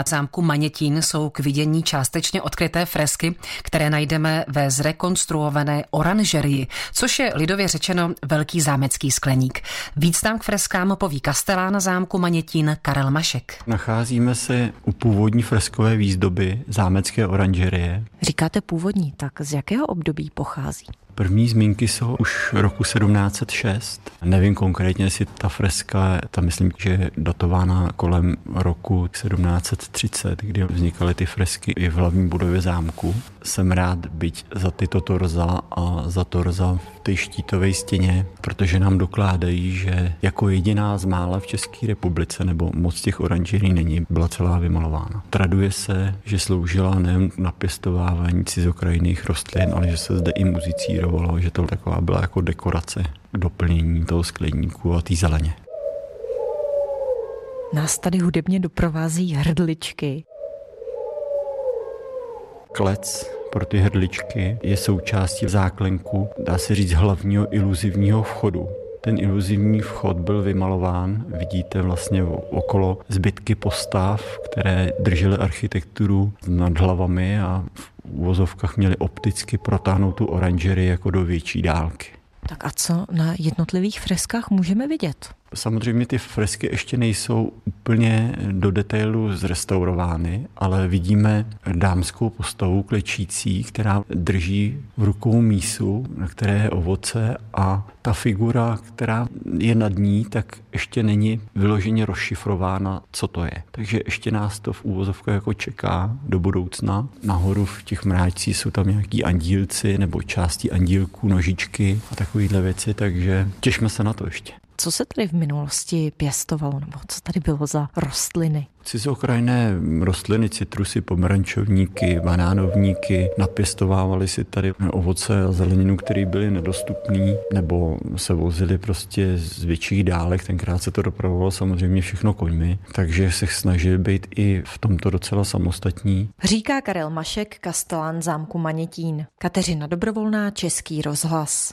nad zámku Manětín jsou k vidění částečně odkryté fresky, které najdeme ve zrekonstruované oranžerii, což je lidově řečeno velký zámecký skleník. Víc tam k freskám poví kastelán zámku Manětín Karel Mašek. Nacházíme se u původní freskové výzdoby zámecké oranžerie. Říkáte původní, tak z jakého období pochází? První zmínky jsou už roku 1706. Nevím konkrétně, jestli ta freska, ta myslím, že je datována kolem roku 1730, kdy vznikaly ty fresky i v hlavní budově zámku. Jsem rád byť za tyto torza a za torza v té štítové stěně, protože nám dokládají, že jako jediná z mála v České republice, nebo moc těch oranžerí není, byla celá vymalována. Traduje se, že sloužila nejen na pěstovávání cizokrajných rostlin, ale že se zde i muzicírovalo, že to taková byla jako dekorace k doplnění toho skleníku a té zeleně. Nás tady hudebně doprovází hrdličky. Klec pro ty hrdličky je součástí záklenku, dá se říct, hlavního iluzivního vchodu. Ten iluzivní vchod byl vymalován, vidíte vlastně okolo zbytky postav, které držely architekturu nad hlavami a v úvozovkách měly opticky protáhnout tu oranžery jako do větší dálky. Tak a co na jednotlivých freskách můžeme vidět? Samozřejmě ty fresky ještě nejsou úplně do detailu zrestaurovány, ale vidíme dámskou postavu klečící, která drží v rukou mísu, na které je ovoce a ta figura, která je nad ní, tak ještě není vyloženě rozšifrována, co to je. Takže ještě nás to v úvozovkách jako čeká do budoucna. Nahoru v těch mráčcích jsou tam nějaký andílci nebo části andílků, nožičky a takovéhle věci, takže těšme se na to ještě. Co se tady v minulosti pěstovalo, nebo co tady bylo za rostliny? Cizokrajné rostliny, citrusy, pomerančovníky, banánovníky, napěstovávali si tady ovoce a zeleninu, které byly nedostupné, nebo se vozili prostě z větších dálek. Tenkrát se to dopravovalo samozřejmě všechno koňmi, takže se snažili být i v tomto docela samostatní. Říká Karel Mašek, kastelán zámku Manětín. Kateřina Dobrovolná, Český rozhlas.